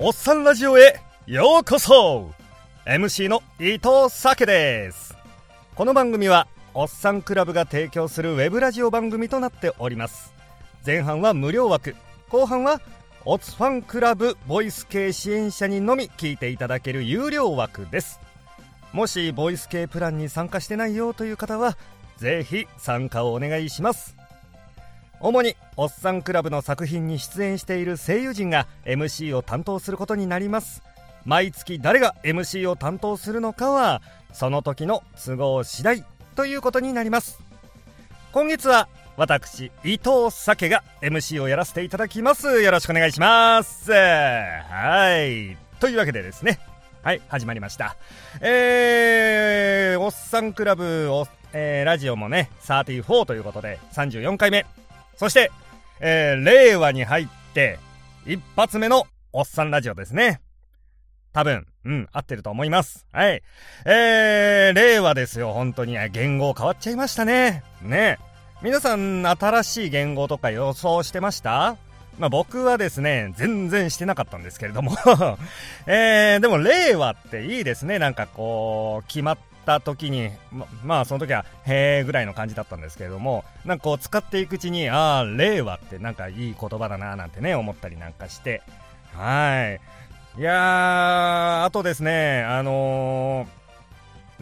おっさんラジオへようこそ。MC の伊藤咲です。この番組はおっさんクラブが提供するウェブラジオ番組となっております。前半は無料枠。後半はオツファンクラブボイス系支援者にのみ聞いていただける有料枠です。もしボイス系プランに参加してないよという方はぜひ参加をお願いします。主におっさんクラブの作品に出演している声優陣が MC を担当することになります。毎月誰が MC を担当するのかはその時の都合次第ということになります。今月は私伊藤酒が MC をやらせていただきます。よろしくお願いします。はい。というわけでですね。はい始まりました。えー、おっさんクラブお、えー、ラジオもね34ということで34回目。そして、えー、令和に入って一発目のおっさんラジオですね多分、うん、合ってると思います。はい。えー、令和ですよ、本当に。言語変わっちゃいましたね。ね。皆さん、新しい言語とか予想してました？まあ僕はですね、全然してなかったんですけれども えー、でも令和っていいですね。なんかこう、決まった時に、ま、まあその時は、へーぐらいの感じだったんですけれども、なんかこう使っていくうちに、ああ、令和ってなんかいい言葉だななんてね、思ったりなんかして、はい。いやー、あとですね、あの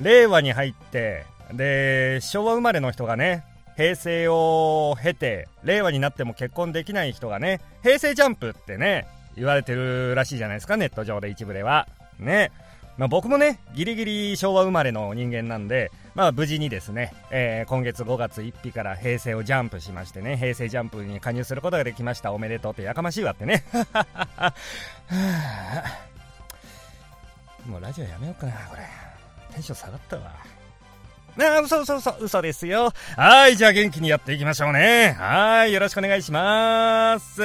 ー、令和に入って、で、昭和生まれの人がね、平成を経て、令和になっても結婚できない人がね、平成ジャンプってね、言われてるらしいじゃないですか、ネット上で一部では。ね。まあ、僕もね、ギリギリ昭和生まれの人間なんで、まあ無事にですね、えー、今月5月1日から平成をジャンプしましてね、平成ジャンプに加入することができました。おめでとうってやかましいわってね。もうラジオやめようかな、これ。テンション下がったわ。あ、嘘嘘嘘、嘘ですよ。はい、じゃあ元気にやっていきましょうね。はい、よろしくお願いします。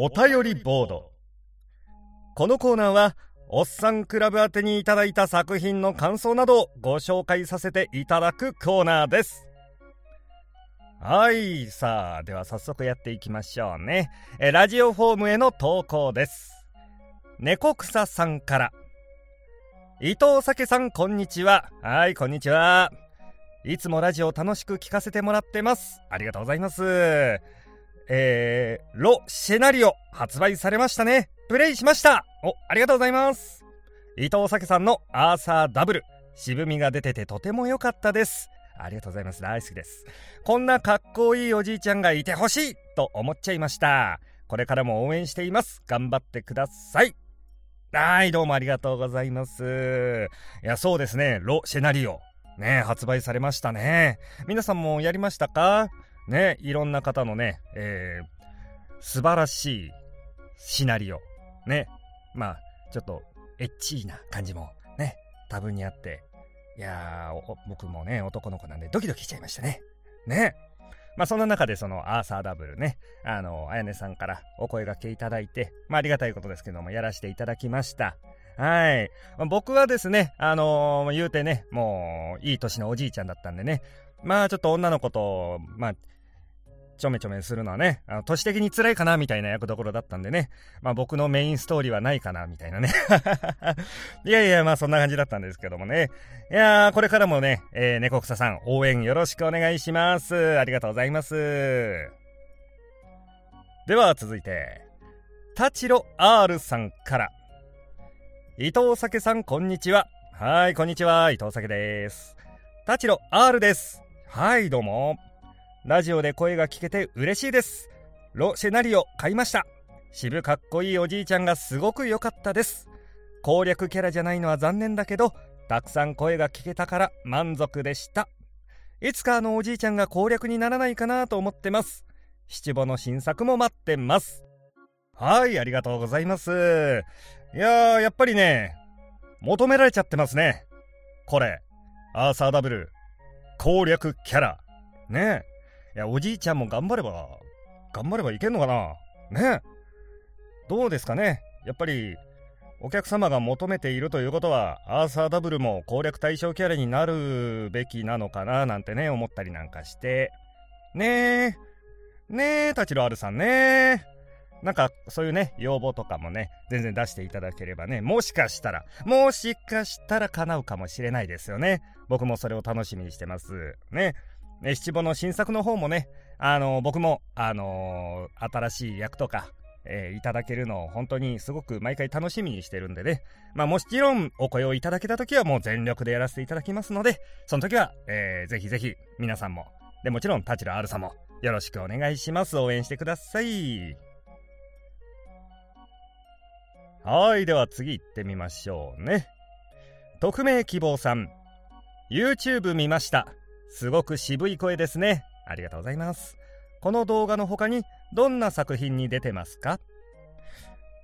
お便りボード。このコーナーは、おっさんクラブ宛てにいただいた作品の感想などをご紹介させていただくコーナーです。はい、さあ、では早速やっていきましょうね。えラジオフォームへの投稿です。猫草さんから。伊藤酒さん、こんにちは。はい、こんにちは。いつもラジオ楽しく聞かせてもらってます。ありがとうございます。えー、ロ・シェナリオ発売されましたね。プレイしました。お、ありがとうございます。伊藤酒さんのアーサーダブル。渋みが出ててとても良かったです。ありがとうございます。大好きです。こんなかっこいいおじいちゃんがいてほしいと思っちゃいました。これからも応援しています。頑張ってください。はい、どうもありがとうございます。いや、そうですね、ロ・シェナリオ。ね、発売されましたね。皆さんもやりましたか？ね、いろんな方のね、えー、素晴らしいシナリオ。ね、まあ、ちょっと、エッチーな感じも、ね、多分にあって。いやー、僕もね、男の子なんでドキドキしちゃいましたね。ね。まあそんな中でそのアーサーダブルね、あの、あやねさんからお声掛けいただいて、まあありがたいことですけども、やらせていただきました。はい。僕はですね、あのー、言うてね、もう、いい年のおじいちゃんだったんでね、まあちょっと女の子と、まあ、ちょめちょめするのはね、あの、都市的に辛いかな、みたいな役どころだったんでね。まあ僕のメインストーリーはないかな、みたいなね。いやいや、まあそんな感じだったんですけどもね。いやー、これからもね、えー、猫草さん、応援よろしくお願いします。ありがとうございます。では続いて、タチロ R さんから。伊藤酒さん、こんにちは。はい、こんにちは。伊藤酒です。タチロ R です。はい、どうも。ラジオで声が聞けて嬉しいです。ロ・シェナリオ買いました。渋かっこいいおじいちゃんがすごく良かったです。攻略キャラじゃないのは残念だけど、たくさん声が聞けたから満足でした。いつかあのおじいちゃんが攻略にならないかなと思ってます。七五の新作も待ってます。はい、ありがとうございます。いやー、やっぱりね、求められちゃってますね。これ、アーサーダブル、攻略キャラ。ねいや、おじいちゃんも頑張れば、頑張ればいけんのかな？ね？どうですかね？やっぱり、お客様が求めているということは、アーサーダブルも攻略対象キャラになるべきなのかな？なんてね、思ったりなんかして。ねえ。ねえ、タチロアルさんね。なんか、そういうね、要望とかもね、全然出していただければね、もしかしたら、もしかしたら叶うかもしれないですよね。僕もそれを楽しみにしてます。ね。七五の新作の方もね、あの、僕も、あの、新しい役とか、えー、いただけるのを本当にすごく毎回楽しみにしてるんでね。まあもちろんお声をいただけた時はもう全力でやらせていただきますので、その時は、えー、ぜひぜひ皆さんも、でもちろんタチロ R さんもよろしくお願いします。応援してください。はい、では次行ってみましょうね。匿名希望さん。YouTube 見ました。すごく渋い声ですね。ありがとうございます。この動画の他にどんな作品に出てますか？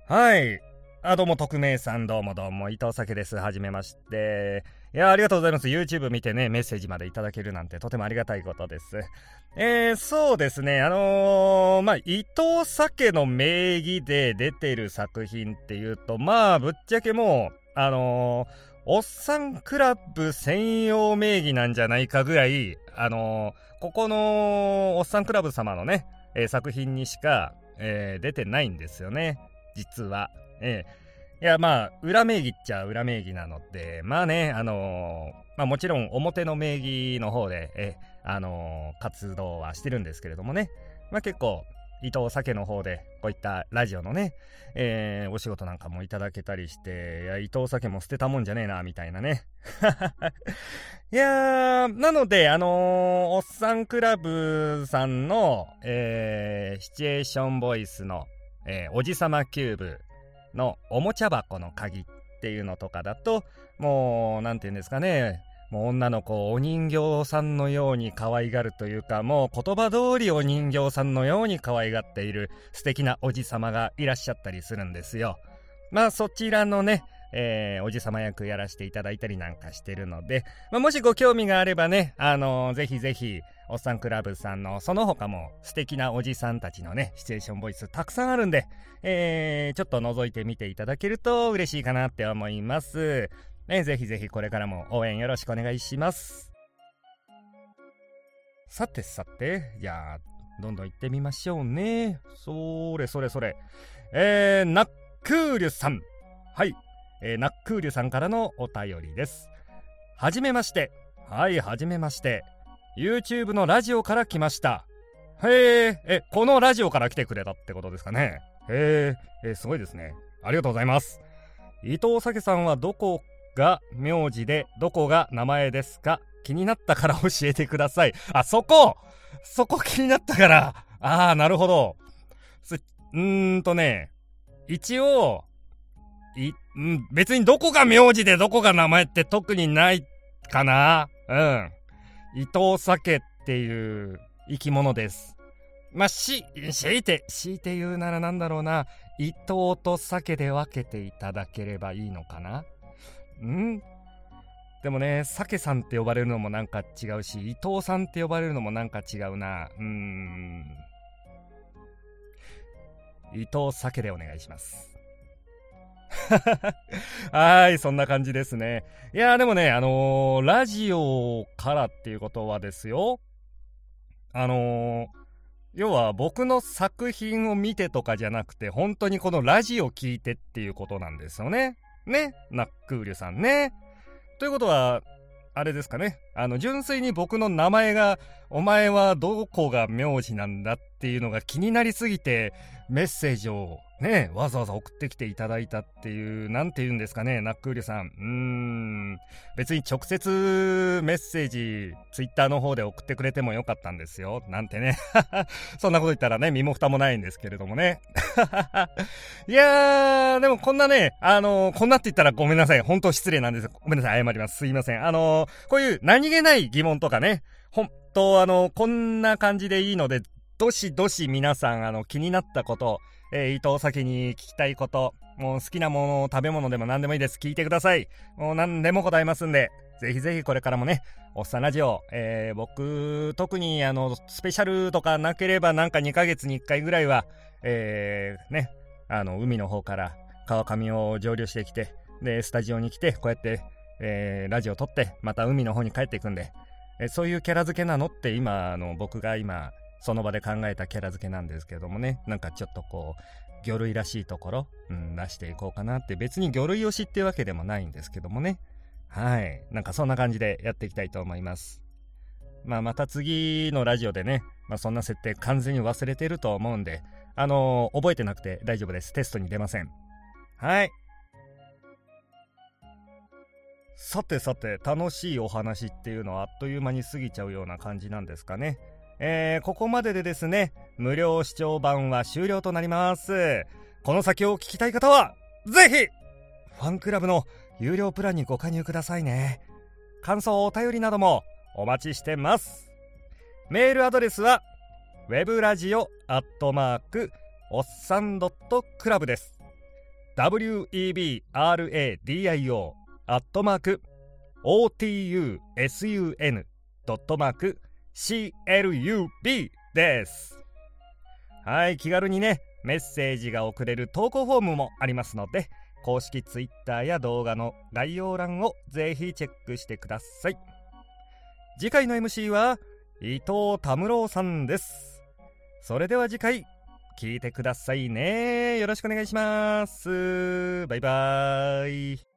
はい。あ、どうも、匿名さん、どうもどうも、伊藤酒です。はじめまして。いや、ありがとうございます。YouTube 見てね、メッセージまでいただけるなんてとてもありがたいことです。えー、そうですね、あのー、まあ、伊藤酒の名義で出てる作品っていうと、まあ、ぶっちゃけもう、あのーおっさんクラブ専用名義なんじゃないかぐらい、あのー、ここのおっさんクラブ様のね、えー、作品にしか、えー、出てないんですよね。実は。えいや、まあ、裏名義っちゃ裏名義なので、まあね、あのまあもちろん表の名義の方で、えあの活動はしてるんですけれどもね。まあ結構、伊藤酒の方で、こういったラジオのね、えー、お仕事なんかもいただけたりして、いや、伊藤酒も捨てたもんじゃねえな、みたいなね。いやー、なので、あのー、おっさんクラブさんの、えー、シチュエーションボイスの、えー、おじさまキューブのおもちゃ箱の鍵っていうのとかだと、もう、なんて言うんですかね、もう女の子をお人形さんのように可愛がるというか、もう言葉通りお人形さんのように可愛がっている素敵なおじさまがいらっしゃったりするんですよ。まあそちらのね、えー、おじさま役やらせていただいたりなんかしてるので、まあ、もしご興味があればね、あのー、ぜひぜひ、おっさんクラブさんのその他も素敵なおじさんたちのね、シチュエーションボイスたくさんあるんで、えー、ちょっと覗いてみていただけると嬉しいかなって思います。ね、ぜひぜひこれからも応援よろしくお願いします。さてさて、じゃあ、どんどん行ってみましょうね。それそれそれ。えー、ナックーリュさん。はい。えー、ナックーリュさんからのお便りです。はじめまして。はい、はじめまして。YouTube のラジオから来ました。へえ、え、このラジオから来てくれたってことですかね。へえ、すごいですね。ありがとうございます。伊藤咲さんはどこが名字でどこが名前ですか？気になったから教えてください。あ、そこそこ気になったからああ、なるほど。うーんとね、一応、い、ん、別にどこが名字でどこが名前って特にないかなうん。伊藤酒っていう生き物です。まあ、し、強いて、強いて言うならなんだろうな。伊藤と酒で分けていただければいいのかなんでもね、サケさんって呼ばれるのもなんか違うし、伊藤さんって呼ばれるのもなんか違うな。うーん。伊藤酒でお願いします。はい、そんな感じですね。いやでもね、あのー、ラジオからっていうことはですよ。あのー、要は僕の作品を見てとかじゃなくて、本当にこのラジオ聞いてっていうことなんですよね。ね、ナックーリュさんね。ということは、あれですかね。あの、純粋に僕の名前が、お前はどこが名字なんだっていうのが気になりすぎて、メッセージをね、わざわざ送ってきていただいたっていう、なんて言うんですかね、ナックーリさん。うーん、別に直接メッセージ、ツイッターの方で送ってくれてもよかったんですよ。なんてね。そんなこと言ったらね、身も蓋もないんですけれどもね。いやー、でもこんなね、あのー、こんなって言ったらごめんなさい。本当失礼なんです。ごめんなさい。謝ります。すいません。あのー、こういう何気ない疑問とかね、本当あのー、こんな感じでいいので、どしどし皆さん、あの、気になったこと、えー、伊藤先に聞きたいこと、もう好きなもの、食べ物でも何でもいいです。聞いてください。もう何でも答えますんで、ぜひぜひこれからもね、おっさんラジオ、えー、僕、特にあの、スペシャルとかなければなんか2ヶ月に1回ぐらいは、えー、ね、あの、海の方から川上を上流してきて、で、スタジオに来て、こうやって、えー、ラジオ撮って、また海の方に帰っていくんで、え、そういうキャラ付けなのって今、あの、僕が今、その場で考えたキャラ付けなんですけどもね、なんかちょっとこう、魚類らしいところ、うん、出していこうかなって、別に魚類推しってわけでもないんですけどもね。はい。なんかそんな感じでやっていきたいと思います。まあまた次のラジオでね、まあそんな設定完全に忘れてると思うんで、あのー、覚えてなくて大丈夫です。テストに出ません。はい。さてさて、楽しいお話っていうのはあっという間に過ぎちゃうような感じなんですかね。えー、ここまででですね、無料視聴版は終了となります。この先を聞きたい方は、ぜひファンクラブの有料プランにご加入くださいね。感想、お便りなどもお待ちしてます。メールアドレスは、web ラジオアットマークおっさん .club です。webradio アットマーク otusun ドットマーク club です。はい、気軽にね、メッセージが送れる投稿フォームもありますので、公式 Twitter や動画の概要欄をぜひチェックしてください。次回の MC は伊藤田室さんです。それでは次回、聞いてくださいね。よろしくお願いします。バイバーイ。